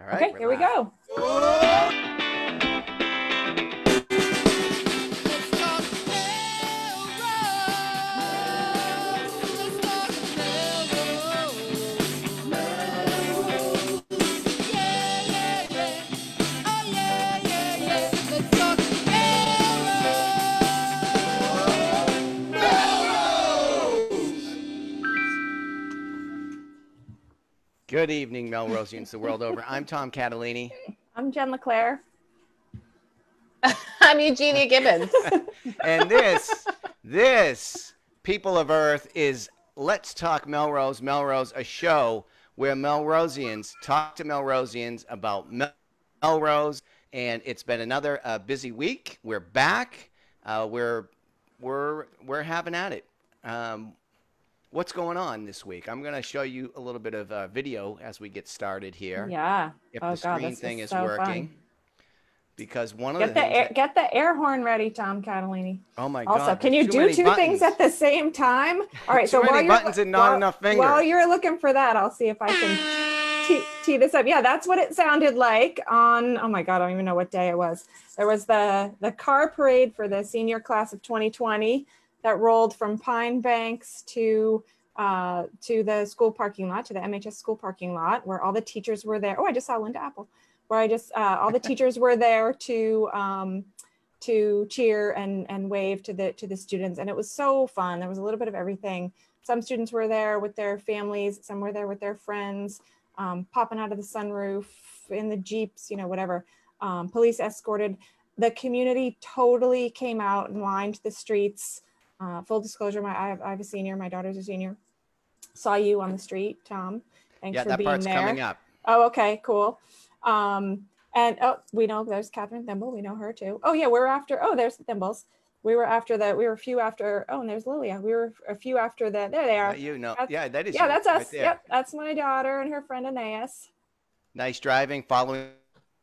All right. Okay, here we go. Good evening, Melrosians the world over. I'm Tom Catalini. I'm Jen LeClaire. I'm Eugenia Gibbons. And this, this, People of Earth, is Let's Talk Melrose. Melrose, a show where Melrosians talk to Melrosians about Mel- Melrose. And it's been another uh, busy week. We're back. Uh, we're, we're, we're having at it. Um, what's going on this week? I'm going to show you a little bit of uh, video as we get started here. Yeah. If oh the God, screen thing is so working. fun. Because one of Get the the air, that- get the air horn ready, Tom Catalini. oh my god! Also, can you do two things at the same time? All right. So many while you're buttons and not while, enough While you're looking for that, I'll see if I can tee, tee this up. Yeah, that's what it sounded like on. Oh my God, I don't even know what day it was. There was the the car parade for the senior class of 2020 that rolled from Pine Banks to uh, to the school parking lot, to the MHS school parking lot, where all the teachers were there. Oh, I just saw Linda Apple, where I just uh, all the teachers were there to um, to cheer and and wave to the to the students, and it was so fun. There was a little bit of everything. Some students were there with their families, some were there with their friends, um, popping out of the sunroof in the jeeps, you know, whatever. Um, police escorted. The community totally came out and lined the streets. Uh, full disclosure, my I have, I have a senior. My daughter's a senior. Saw you on the street, Tom. Thanks yeah, for that being part's there. coming up. Oh, okay, cool. Um, and oh, we know there's Catherine Thimble. We know her too. Oh yeah, we're after. Oh, there's the Thimbles. We were after the. We were a few after. Oh, and there's Lilia. We were a few after the. There they are. That you know, That's- yeah, that is. yeah, you, that's us. there. yep, that's my daughter and her friend Aeneas. Nice driving, following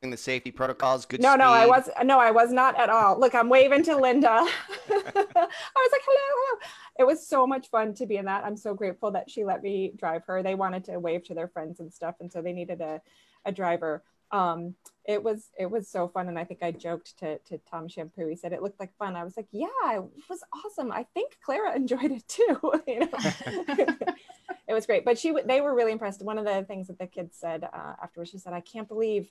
the safety protocols. Good. No, no, I was no, I was not at all. Look, I'm waving to Linda. I was like, hello, hello. It was so much fun to be in that. I'm so grateful that she let me drive her. They wanted to wave to their friends and stuff, and so they needed a, a driver. Um, it was it was so fun, and I think I joked to to Tom Shampoo. He said it looked like fun. I was like, yeah, it was awesome. I think Clara enjoyed it too. you know, it was great. But she they were really impressed. One of the things that the kids said uh, afterwards, she said, I can't believe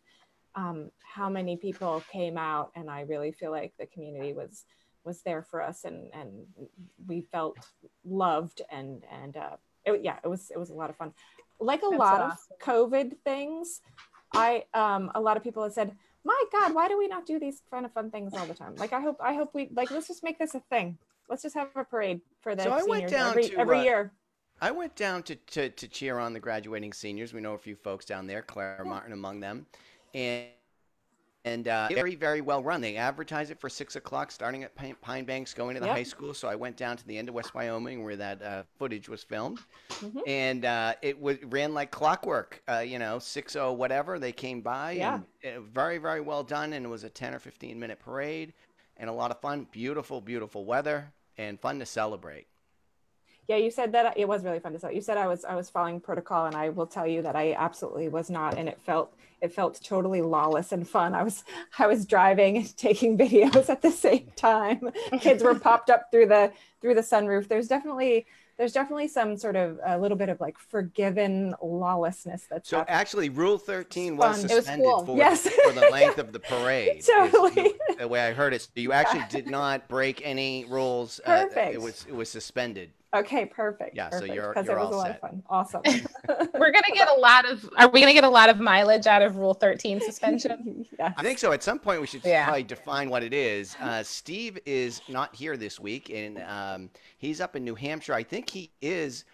um, how many people came out and i really feel like the community was was there for us and and we felt loved and and uh, it, yeah it was it was a lot of fun. Like a That's lot awesome. of covid things i um a lot of people have said my god why do we not do these kind of fun things all the time? Like i hope i hope we like let's just make this a thing. Let's just have a parade for the So I went down every, to, every uh, year. I went down to, to, to cheer on the graduating seniors. We know a few folks down there, Clara Martin among them, and and uh, very very well run. They advertise it for six o'clock, starting at Pine, Pine Banks, going to the Yep. high school. So I went down to the end of West Wyoming where that uh, footage was filmed, Mhm. and uh, it was ran like clockwork. Uh, you know, six oh whatever they came by, Yeah. and uh, very very well done. And it was a ten or fifteen minute parade, and a lot of fun. Beautiful beautiful weather and fun to celebrate. Yeah, you said that it was really fun to say. You said I was I was following protocol, and I will tell you that I absolutely was not, and it felt it felt totally lawless and fun. I was I was driving and taking videos at the same time. Kids were popped up through the through the sunroof. There's definitely there's definitely some sort of a little bit of like forgiven lawlessness that's So happening. actually, Rule 13 was fun. It was suspended cool. for, Yes. for the length of the parade. Totally. the- way I heard it, so you actually did not break any rules. Uh, Perfect. it was it was suspended. Okay, perfect. Yeah, so perfect, you're- because you're it was all a lot set. of fun. Awesome. We're gonna get a lot of. Are we gonna get a lot of mileage out of Rule 13 suspension? yes. I think so. At some point, we should Yeah. probably define what it is. Uh, Steve is not here this week, and um, he's up in New Hampshire. I think he is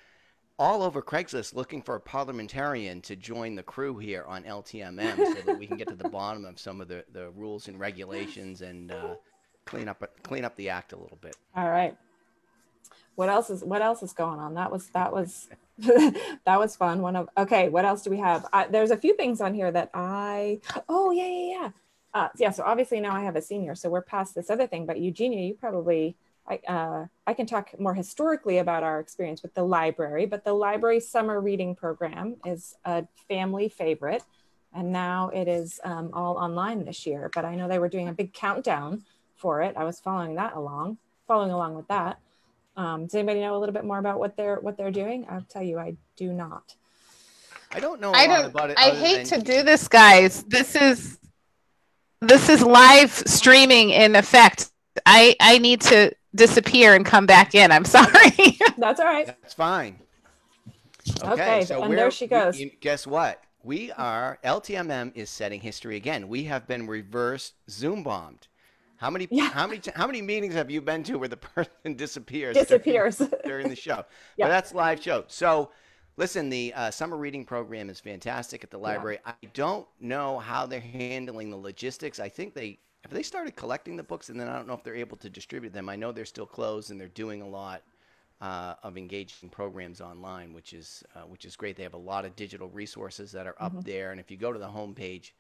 all over Craigslist looking for a parliamentarian to join the crew here on LTMM, so that we can get to the bottom of some of the, the rules and regulations and uh, clean up clean up the act a little bit. All right. What else is what else is going on? That was that was that was fun. One of okay. What else do we have? I, there's a few things on here that I. Oh yeah yeah yeah. Uh, yeah. So obviously now I have a senior, so we're past this other thing. But Eugenia, you probably I uh, I can talk more historically about our experience with the library. But the library summer reading program is a family favorite. and now it is um, all online this year. But I know they were doing a big countdown for it. I was following that along, following along with that. Um, does anybody know a little bit more about what they're what they're doing? I'll tell you, I do not. I don't know a I lot don't. about it. I hate than- to do this, guys. This is this is live streaming in effect. I I need to disappear and come back in. I'm sorry. That's all right. That's fine. Okay, Okay, so and there she we- goes. you- guess what? We are LTMM is setting history again. We have been reverse Zoom bombed. How many Yeah. how many how many meetings have you been to where the person disappears during- Disappears. during the show? Yeah. But that's live show. So listen, the uh, summer reading program is fantastic at the library. I don't know how they're handling the logistics. I think they have they started collecting the books, and then I don't know if they're able to distribute them. I know they're still closed, and they're doing a lot uh, of engaging programs online, which is uh, which is great. They have a lot of digital resources that are up Mm-hmm. there, and if you go to the homepage,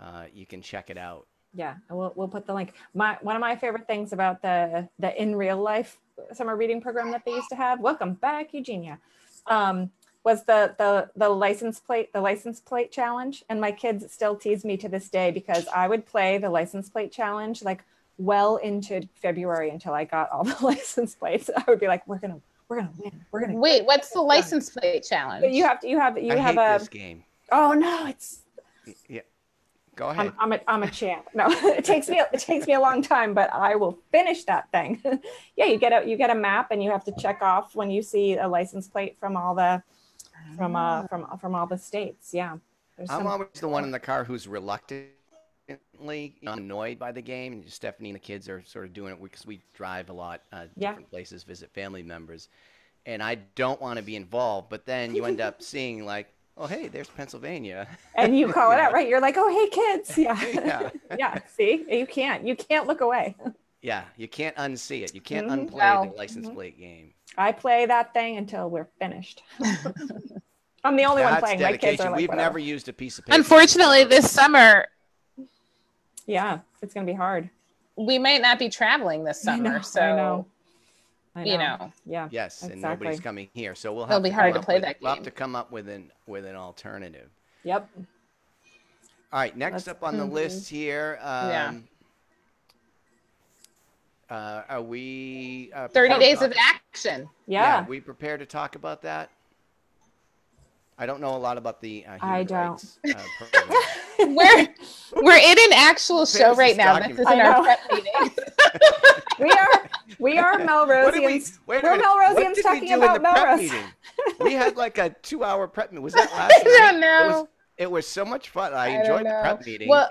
uh, you can check it out. Yeah, we'll we'll put the link. My one of my favorite things about the the in real life summer reading program that they used to have. Welcome back, Eugenia. Um, was the the the license plate the license plate challenge, and my kids still tease me to this day because I would play the license plate challenge like well into February until I got all the license plates. I would be like, we're gonna we're gonna win. We're gonna Wait, what's the license plate challenge? But you have to you have you I have hate a this game. oh no it's Yeah, go ahead. I'm, I'm a I'm a champ. No, it takes me it takes me a long time, but I will finish that thing. yeah, you get a you get a map and you have to check off when you see a license plate from all the from uh from from all the states. Yeah. There's I'm some- always the one in the car who's reluctantly annoyed by the game. And Stephanie and the kids are sort of doing it because we drive a lot, uh, Yeah. different places, visit family members, and I don't want to be involved. But then you end up seeing like, oh hey, there's Pennsylvania. and you call it out, right? You're like, oh hey kids. Yeah. Yeah. yeah. See? You can't. You can't look away. yeah, you can't unsee it. You can't Mhm. unplay Well, the license mhm. plate game. I play that thing until we're finished. I'm the only one That's playing. My kids dedication. are like, We've whatever. never used a piece of paper. Unfortunately, this summer Yeah, it's gonna be hard. we might not be traveling this I summer, know, I so know. You know. Yeah. Yes, and nobody's coming here, so we'll It'll have be to hard come to up play with- that We'll have to come up with an with an alternative. Yep. All right, next Let's- up on the Mhm. list here. Um, Yeah. Uh, are we? Uh, 30 days to of action. Yeah. we prepared to talk about that? I don't know a lot about the uh, human I don't. rights. Uh. We're we're in an actual show right this now. This isn't our know. prep meeting. we are we are did we? Melrosians. Wait We're minute. What Melrosians we talking do about in the prep Melrose. meeting? We had like a two-hour prep meeting. Was that last I week? don't It know. was, it was so much fun. I I enjoyed the prep meeting. Well,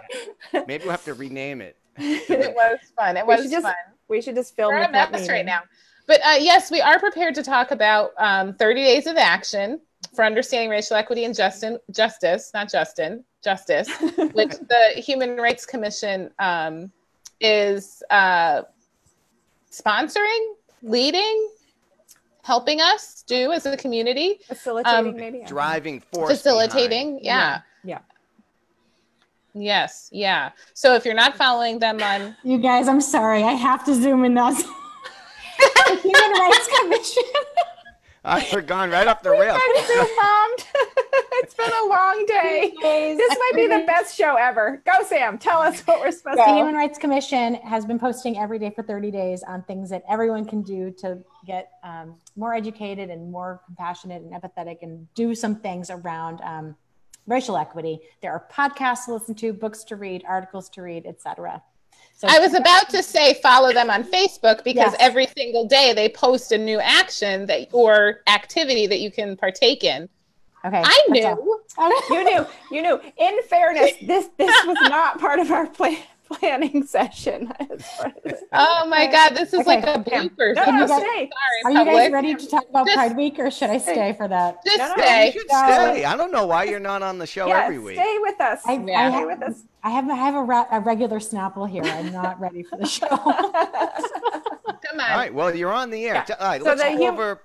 Maybe we'll have to rename it. it was fun. It We was should just fun. We should just film We're the prep meeting. right now. But uh, yes, we are prepared to talk about um, 30 days of action for understanding racial equity and justin, justice, not Justin, justice, which the Human Rights Commission um, is uh, sponsoring, leading, helping us do as a community, Facilitating Um, maybe. I. Driving force. facilitating. behind. Yeah. Yeah. Yes. Yeah. So if you're not following them on, You guys, I'm sorry. I have to zoom in now. the Human Rights Commission. I we're gone right off the rails. I'm so bummed. it's been a long day. This might be the best show ever. Go, Sam. Tell us what we're supposed The to The Human Rights Commission has been posting every day for 30 days on things that everyone can do to get um, more educated and more compassionate and empathetic and do some things around um, racial equity. There are podcasts to listen to, books to read, articles to read, etc. So I was about to say follow them on Facebook because Yes. every single day they post a new action that or activity that you can partake in. Okay. I that's all. knew. You knew. You knew. In fairness, this this was not part of our plan, planning session. Oh my God, this is Okay. like a blooper. No, Can no, you guys- stay. Are Sorry, you guys ready to talk about Just- Pride Week or should I stay for that? Just No, no, You stay. should stay. I don't know why you're not on the show Yeah, every week. stay with us. I, Yeah. I, Stay have, with us. I have I have a, ra- a regular Snapple here. I'm not ready for the show. Come on. All right. Well, you're on the air. Yeah. All right. So let's go hum- over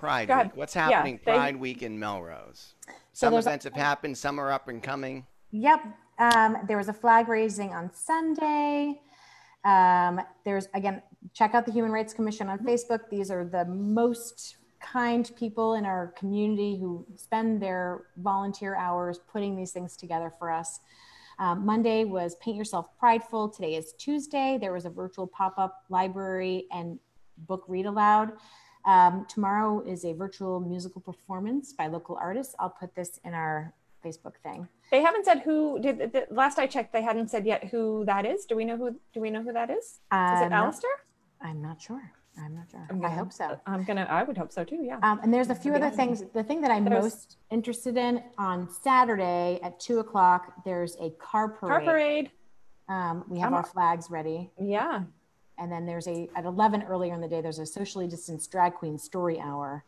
Pride Week. What's Yeah, happening they- Pride Week in Melrose? So Some a- events have happened. Some are up and coming. Yep. Um, there was a flag raising on Sunday. Um, there's again, check out the Human Rights Commission on Facebook. These are the most kind people in our community who spend their volunteer hours putting these things together for us. Um, Monday was Paint Yourself Prideful. Today is Tuesday. There was a virtual pop up library and book read aloud. Um, tomorrow is a virtual musical performance by local artists. I'll put this in our Facebook thing. They haven't said who did. The, last I checked, they hadn't said yet who that is. Do we know who? Do we know who that is? Is I'm it not- Alistair? I'm not sure. I'm not sure. I'm gonna- hope so. I'm gonna. I would hope so too. Yeah. Um, and there's a few other things. The thing that I'm There's- most interested in on Saturday at two o'clock, there's a car parade. Car parade. Um, we have I'm- our flags ready. Yeah. And then there's a, at 11 earlier in the day, there's a socially distanced drag queen story hour.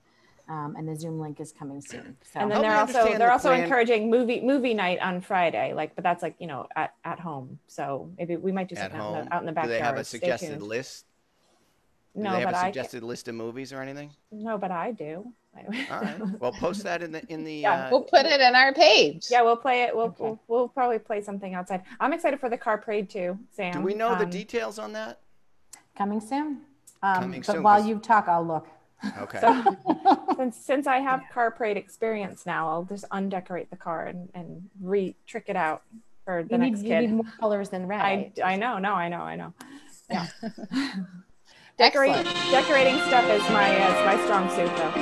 Um, and the Zoom link is coming soon. So And then they're also they're the also plan. encouraging movie movie night on Friday. Like, but that's like you know at at home. So maybe we might do At something out in, the, out in the Do backyard. they have a Stay suggested list? Do No, they have but a I suggested list of movies or anything? no, but I do. All right. Well, post that in the in the. Yeah, uh, We'll put it in our page. Yeah, we'll play it. We'll, Okay. we'll we'll probably play something outside. I'm excited for the car parade too, Sam. do we know the Um, details on that? Coming soon. Um, Coming but soon, while 'cause- you talk, I'll look. Okay. So since since I have car parade experience now, I'll just undecorate the car and and re trick it out for the You need, next you kid. need more colors than red. I I know, no, I know, I know. Yeah. Decorate, Excellent. decorating stuff is my is my strong suit though.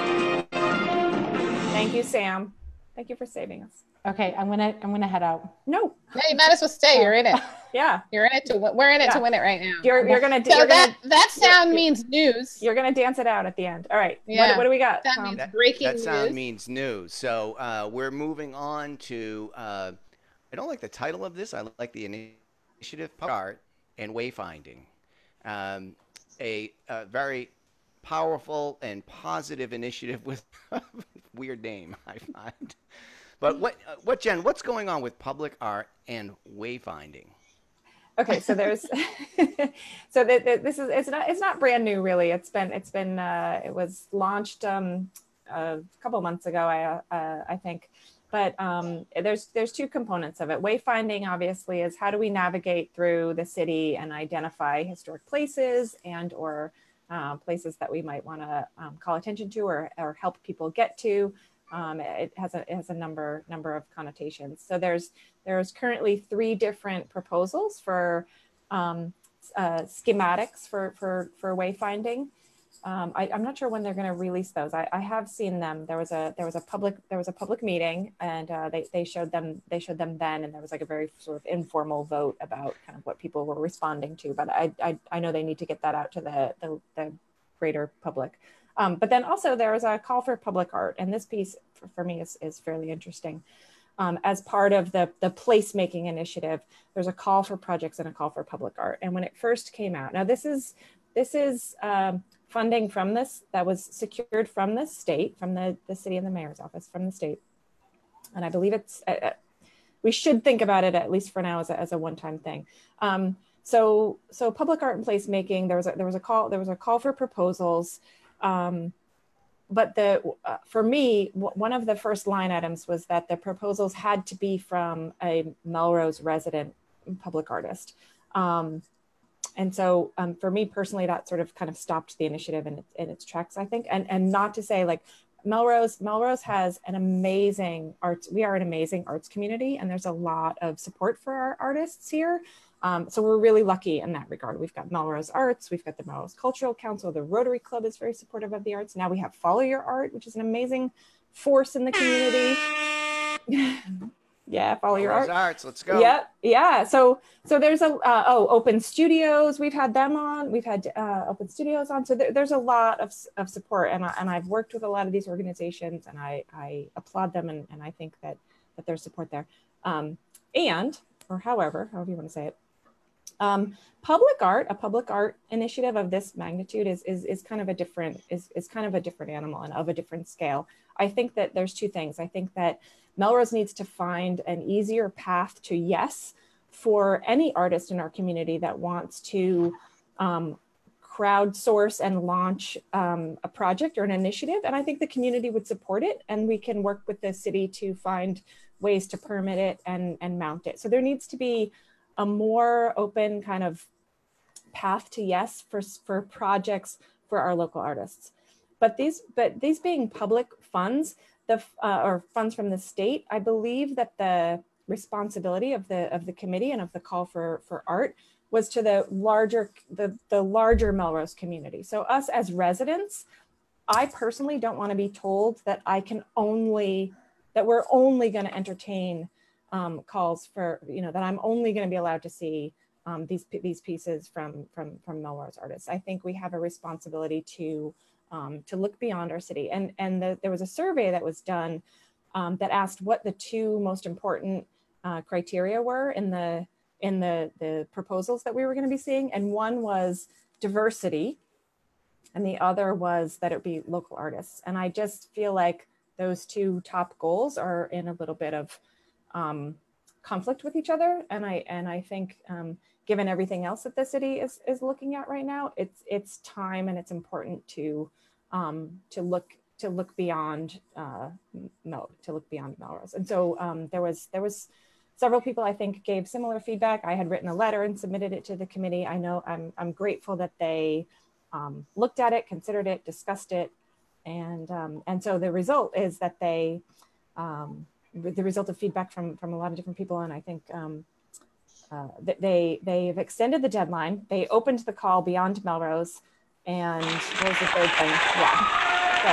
Thank you, Sam. Thank you for saving us. Okay, I'm gonna I'm gonna head out. No, No, you might as well stay. You're in it. yeah, You're in it to. We're in it Yeah. to win it right now. you're you're gonna So you're that gonna that sound means news. you're gonna dance it out at the end. All right. Yeah. What, what do we got? That Tom? means That- breaking that sound news. means news. So uh, we're moving on to. Uh, I don't like the title of this. I like the initiative art and wayfinding. Um, a, a very powerful and positive initiative with weird name I find. But what uh, what Jen? What's going on with public art and wayfinding? okay so there's so th- th- this is it's not it's not brand new really it's been it's been uh it was launched um a couple months ago i uh, i think but um there's there's two components of it wayfinding obviously is how do we navigate through the city and identify historic places and or uh, places that we might want to um, call attention to or, or help people get to um, it has a it has a number number of connotations so there's there's currently three different proposals for um, uh, schematics for, for, for wayfinding. Um, I, I'm not sure when they're going to release those. I, I have seen them. There was a there was a public there was a public meeting, and uh, they they showed them they showed them then, and there was like a very sort of informal vote about kind of what people were responding to. But I I, I know they need to get that out to the the, the greater public. Um, but then also there is a call for public art, and this piece for, for me is is fairly interesting um, as part of the, the placemaking initiative, there's a call for projects and a call for public art. And when it first came out, now this is this is um, funding from this that was secured from the state, from the, the city and the mayor's office, from the state. And I believe it's, uh, uh, we should think about it at least for now as a, as a one-time thing. Um, so, so public art and placemaking, there was a, there was a call, there was a call for proposals. Um, but the uh, for me one of the first line items was that the proposals had to be from a melrose resident public artist. Um, and so um, for me personally that sort of kind of stopped the initiative in, its- in its tracks i think. And and not to say like melrose melrose has an amazing arts we are an amazing arts community and there's a lot of support for our artists here um, so we're really lucky in that regard. We've got Melrose Arts, we've got the Melrose Cultural Council, the Rotary Club is very supportive of the arts. Now we have Follow Your Art, which is an amazing force in the community. yeah, Follow Your Art. Arts, let's go. Yep. Yeah. So so there's a uh, oh Open Studios. We've had them on. We've had uh, Open Studios on. So there, there's a lot of, of support, and I, and I've worked with a lot of these organizations, and I I applaud them, and, and I think that that there's support there. Um, and or however, however you want to say it. Um, public art, a public art initiative of this magnitude is, is, is kind of a different, is, is kind of a different animal and of a different scale. I think that there's two things. I think that Melrose needs to find an easier path to yes for any artist in our community that wants to um, crowdsource and launch um, a project or an initiative. And I think the community would support it and we can work with the city to find ways to permit it and, and mount it. So there needs to be a more open kind of path to yes for, for projects for our local artists. but these but these being public funds the uh, or funds from the state i believe that the responsibility of the of the committee and of the call for for art was to the larger the the larger melrose community so us as residents i personally don't want to be told that i can only that we're only going to entertain um, calls for you know that i'm only going to be allowed to see um, these these pieces from from from melrose artists i think we have a responsibility to um, to look beyond our city. And, and the, there was a survey that was done um, that asked what the two most important uh, criteria were in the in the, the proposals that we were going to be seeing. And one was diversity, and the other was that it be local artists. And I just feel like those two top goals are in a little bit of um, conflict with each other. And I and I think um, given everything else that the city is, is looking at right now, it's it's time and it's important to um, to look to look beyond uh, Mel, to look beyond Melrose. And so um, there was there was several people I think gave similar feedback. I had written a letter and submitted it to the committee. I know I'm I'm grateful that they um, looked at it, considered it, discussed it, and um, and so the result is that they um, the result of feedback from from a lot of different people, and I think um, uh, they they've extended the deadline. They opened the call beyond Melrose, and what the third thing? Yeah. So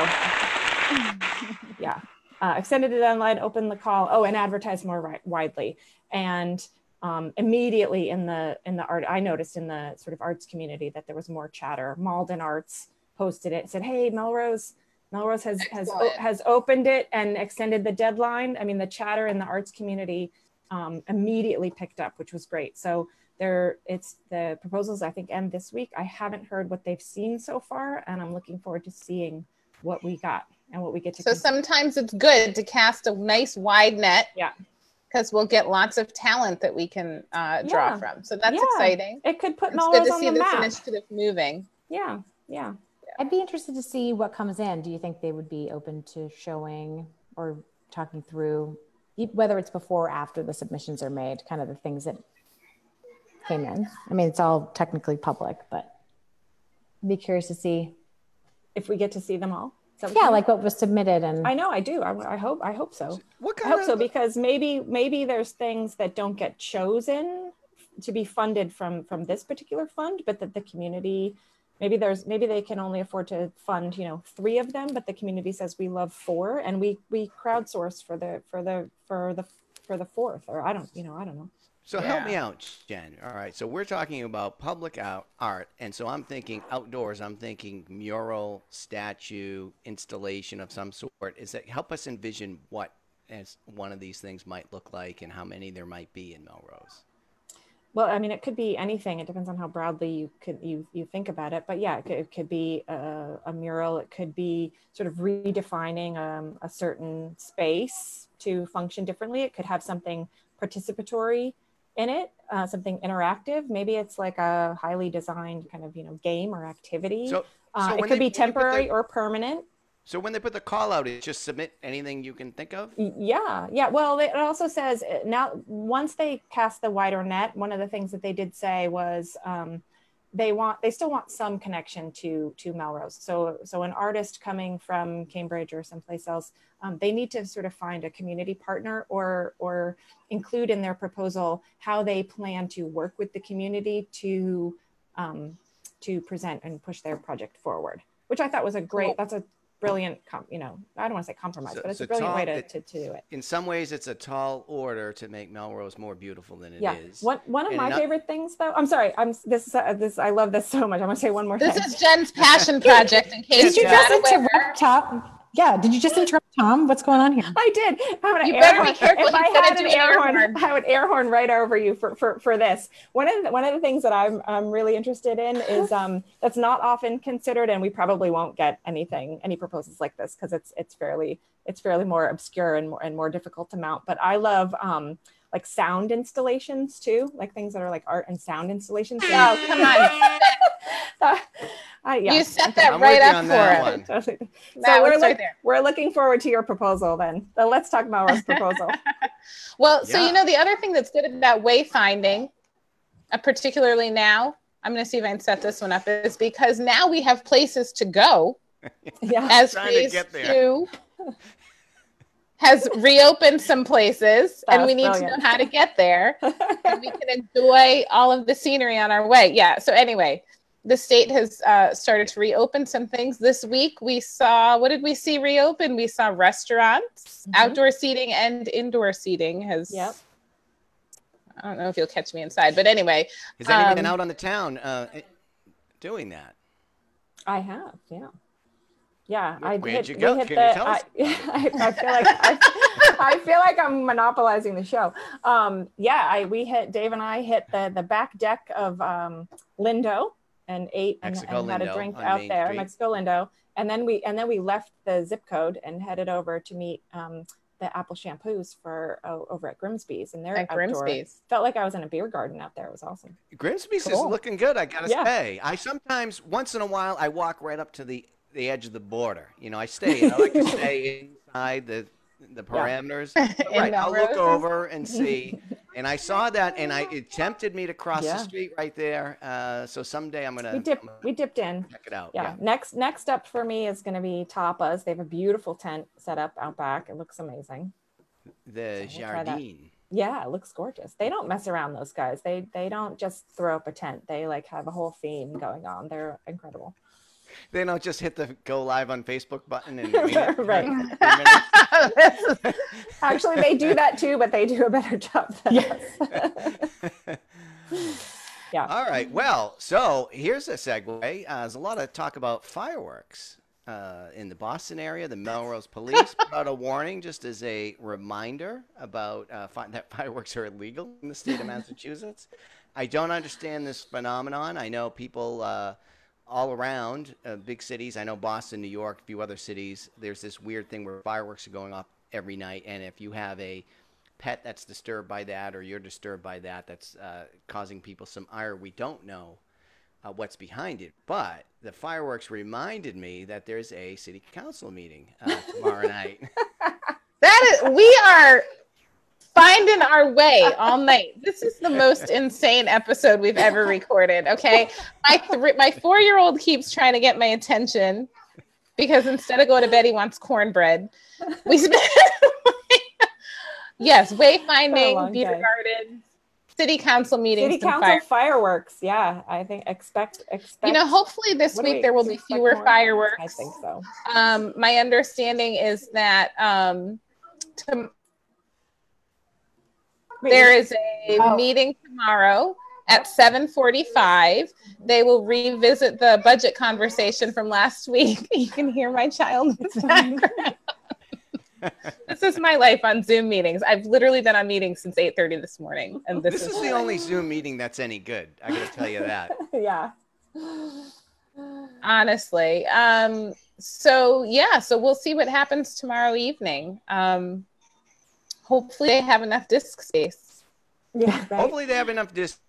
yeah, uh, extended the deadline, opened the call. Oh, and advertised more widely. And um, immediately in the in the art, I noticed in the sort of arts community that there was more chatter. Malden Arts posted it, said, "Hey, Melrose." Melrose has has has opened it and extended the deadline. I mean, the chatter in the arts community um, immediately picked up, which was great. So there, it's the proposals I think end this week. I haven't heard what they've seen so far, and I'm looking forward to seeing what we got and what we get to. So consider. sometimes it's good to cast a nice wide net. Yeah. Because we'll get lots of talent that we can uh, draw yeah. from. So that's yeah. exciting. It could put it's good to on see this map. initiative moving. Yeah, yeah. I'd be interested to see what comes in. Do you think they would be open to showing or talking through whether it's before or after the submissions are made, kind of the things that came in. I mean, it's all technically public, but I'd be curious to see if we get to see them all. Yeah, like what was submitted, and I know I do. I, I hope I hope so. What kind I hope of... so because maybe maybe there's things that don't get chosen to be funded from from this particular fund, but that the community maybe there's maybe they can only afford to fund you know three of them but the community says we love four and we we crowdsource for the for the for the for the fourth or i don't you know i don't know. So yeah. help me out jen. All right so we're talking about public out art and so i'm thinking outdoors. I'm thinking mural statue installation of some sort. Is that help us envision what as one of these things might look like and how many there might be in melrose well, I mean, it could be anything. It depends on how broadly you could you you think about it. But yeah, it could, it could be a, a, mural. It could be sort of redefining um, a certain space to function differently. It could have something participatory in it, uh, something interactive. Maybe it's like a highly designed kind of you know game or activity. So, uh, it could they, be temporary or permanent. So when they put the call out, it just submit anything you can think of. Yeah, yeah. Well, it also says uh, now once they cast the wider net, one of the things that they did say was um, they want they still want some connection to to Melrose. So so an artist coming from Cambridge or someplace else, um, they need to sort of find a community partner or or include in their proposal how they plan to work with the community to um, to present and push their project forward. Which I thought was a great. That's a brilliant, com- you know, I don't want to say compromise, so, but it's so a brilliant tall, way to, it, to, to, do it. In some ways, it's a tall order to make Melrose more beautiful than it yeah. is. One, one of and my favorite things, though, I'm sorry, I'm this, uh, this, I love this so much. I'm gonna say one more this thing. This is Jen's passion project. In case Did you just interrupt top? Yeah. Did you just interrupt Tom? What's going on here? I did. I'm you better horn. be careful. If I had an air horn, horn, I would air horn right over you for, for, for this. One of the, one of the things that I'm, I'm really interested in is um, that's not often considered, and we probably won't get anything, any proposals like this because it's it's fairly it's fairly more obscure and more and more difficult to mount. But I love um, like sound installations too, like things that are like art and sound installations. Oh, come on. uh, yeah. You set that I'm right up for it. Totally. So we're, look, we're looking forward to your proposal then. So let's talk about our proposal. well, yeah. so you know the other thing that's good about wayfinding, uh, particularly now, I'm going to see if I can set this one up, is because now we have places to go Yeah. as Trying to phase get there. two has reopened some places and we That's need to know how to get there and we can enjoy all of the scenery on our way yeah so anyway the state has uh, started to reopen some things this week we saw what did we see reopen we saw restaurants Mhm. outdoor seating and indoor seating has Yep. i don't know if you'll catch me inside but anyway Has anyone been Um, out on the town uh, doing that? I have, yeah. Yeah, I Where'd hit, you we go? hit Can the, you tell I, us? I, I feel like I, I feel like I'm monopolizing the show. Um, yeah, I we hit Dave and I hit the the back deck of um, Lindo and ate and, and had a drink out Main there, Street. Mexico Lindo, and then we and then we left the zip code and headed over to meet um, the Apple Shampoos for uh, over at Grimsby's, and they're at outdoor. grimsby's Felt like I was in a beer garden out there. It was awesome. Grimsby's Cool. is looking good. I gotta Yeah. say. I sometimes, once in a while, I walk right up to the the edge of the border. You know, I stay. I like to stay inside the the parameters. But In right, I'll look over and see. And I saw that, and I it tempted me to cross Yeah. the street right there. Uh, so someday I'm gonna, We dipped gonna we dipped in. check it out. yeah. next next up for me is going to be tapas they have a beautiful tent set up out back it looks amazing The So we'll try that. Jardine. yeah it looks gorgeous they don't mess around those guys they they don't just throw up a tent they like have a whole theme going on they're incredible They don't just hit the go live on Facebook button and wing it for Right. actually they do that too but they do a better job than Yeah. us yeah All right. Well, so here's a segue. Uh, there's a lot of talk about fireworks uh, in the Boston area. The Melrose Police put out a warning just as a reminder about uh, fi- that fireworks are illegal in the state of Massachusetts. I don't understand this phenomenon. I know people uh, all around uh, big cities. I know Boston, New York, a few other cities. There's this weird thing where fireworks are going off every night, and if you have a pet that's disturbed by that or you're disturbed by that that's uh, causing people some ire we don't know uh, what's behind it but the fireworks reminded me that there's a city council meeting uh, tomorrow night That is, we are finding our way all night. This is the most insane episode we've ever recorded. Okay, my three, my four year old keeps trying to get my attention because instead of going to bed, he wants cornbread. We spent yes, wayfinding, beer day. garden, city council meetings, city council fire. fireworks yeah i think expect expect You know, hopefully this what week we there will be fewer more? fireworks. i think so Um, my understanding is that um, to, there is a Oh. meeting tomorrow at 7:45. They will revisit the budget conversation from last week. You can hear my child in the background. this is my life on Zoom meetings. I've literally been on meetings since 8:30 this morning, and this, this is the only zoom meeting that's any good i gotta tell you that yeah honestly. Um, so yeah, so we'll see what happens tomorrow evening. Um, hopefully they have enough disk space. yeah right. Hopefully they have enough disk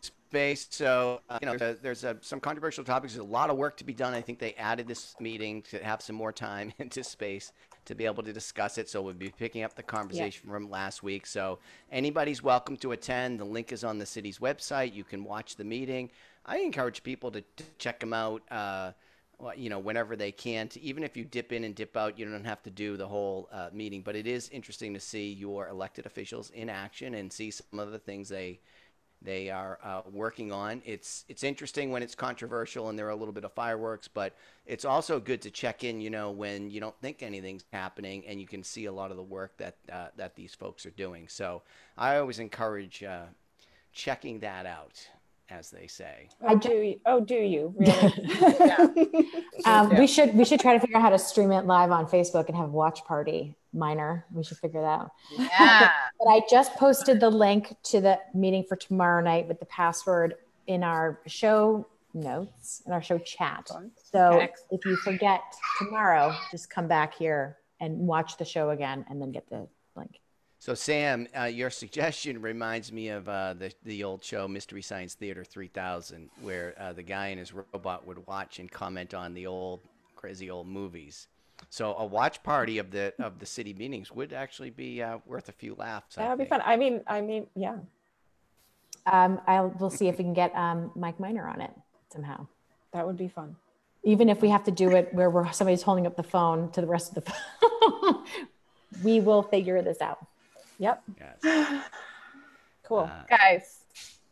space so uh, you know uh, there's uh, some controversial topics. There's a lot of work to be done. I think they added this meeting to have some more time into space to be able to discuss it. So we'll be picking up the conversation from last week. So anybody's welcome to attend. The link is on the city's website. You can watch the meeting. I encourage people to, to check them out uh, well, you know, whenever they can. To, even if you dip in and dip out, you don't have to do the whole uh, meeting. But it is interesting to see your elected officials in action and see some of the things they they are uh, working on. It's it's interesting when it's controversial and there are a little bit of fireworks, but it's also good to check in. You know, when you don't think anything's happening and you can see a lot of the work that uh, that these folks are doing. So I always encourage uh, checking that out, as they say. oh do you oh do you really Um, Yeah. We should we should try to figure out how to stream it live on Facebook and have a watch party. Minor, we should figure that out. Yeah. But I just posted the link to the meeting for tomorrow night with the password in our show notes in our show chat. So Excellent. if you forget tomorrow, just come back here and watch the show again and then get the link. So Sam, uh, your suggestion reminds me of uh, the the old show Mystery Science Theater 3000, where uh, the guy and his robot would watch and comment on the old crazy old movies. So a watch party of the of the city meetings would actually be uh, worth a few laughs. That would be fun i mean i mean yeah Um, I'll we'll see if we can get um, Mike Miner on it somehow. that would be fun even if we have to do it where we're somebody's holding up the phone to the rest of the phone, we will figure this out. Yep. Yes. Cool. Uh, Guys,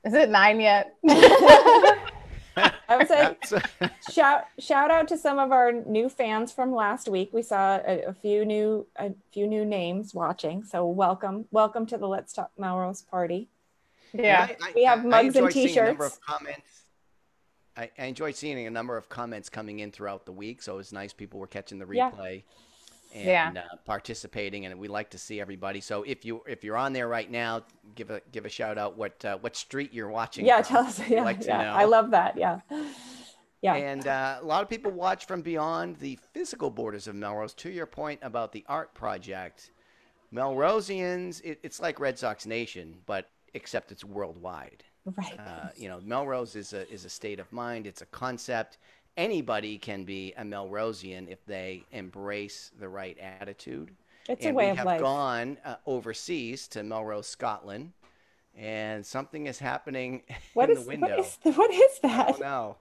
is it nine yet? I would say shout shout out to some of our new fans from last week. We saw a, a few new a few new names watching. So welcome welcome to the Let's Talk Melrose party. yeah. I- I- We have I mugs and enjoyed seeing a number t-shirts. of comments. I, I enjoyed seeing a number of comments coming in throughout the week, so it was nice people were catching the Yeah. And Yeah. uh, participating, and we like to see everybody. So if you if you're on there right now, give a give a shout out what uh, what street you're watching. Yeah, from. tell us. Yeah, like yeah. I love that. Yeah. Yeah. And uh, a lot of people watch from beyond the physical borders of Melrose. To your point about the art project, Melrosians, it, it's like Red Sox Nation, but except it's worldwide. right. Uh, you know, Melrose is a is a state of mind. It's a concept. Anybody can be a Melrosian if they embrace the right attitude. It's and a way of life. we have gone uh, overseas to Melrose, Scotland, and something is happening What in is the window. what is what is I that? don't know.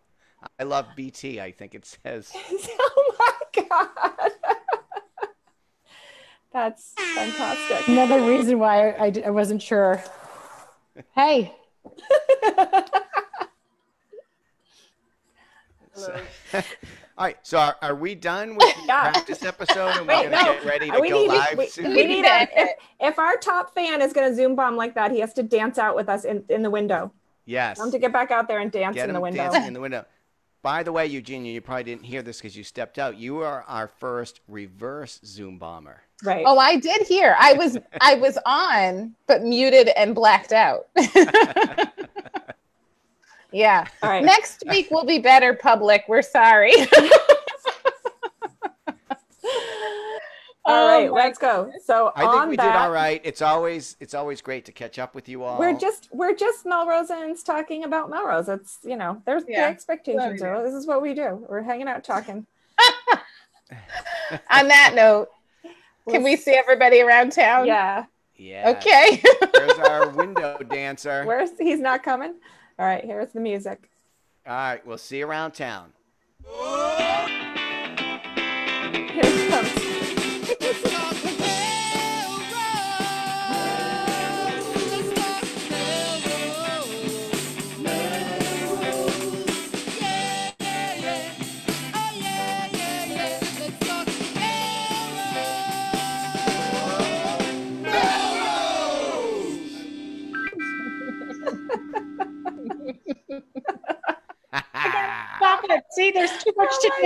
I love BT. I think it says. oh my god. That's fantastic. Another reason why I, I, I wasn't sure. Hey, So- All right. So are, are we done with the Yeah. practice episode and we're going to no. get ready to we go need, live we, soon? we need a, if, if our top fan is going to zoom bomb like that, he has to dance out with us in, in the window. yes. Tell him to get back out there and dance Get in the window. dancing in the window. By the way, Eugenia, you probably didn't hear this because you stepped out. You are our first reverse Zoom bomber. Right. Oh, I did hear. I was I was on, but muted and blacked out. Yeah. All right. Next week will be better, public. We're sorry. all oh right, Oh let's go. So I think we that, did all right. It's always it's always great to catch up with you all. we're just we're just Melrosans talking about Melrose. It's you know, there's Yeah. the expectations. Love are this is what we do. We're hanging out talking. On that note, can we see everybody around town? Yeah. yeah. Okay. There's our window dancer. Where's he's not coming? All right, here's the music. All right. We'll see you around town. Here's See, there's too much to oh do.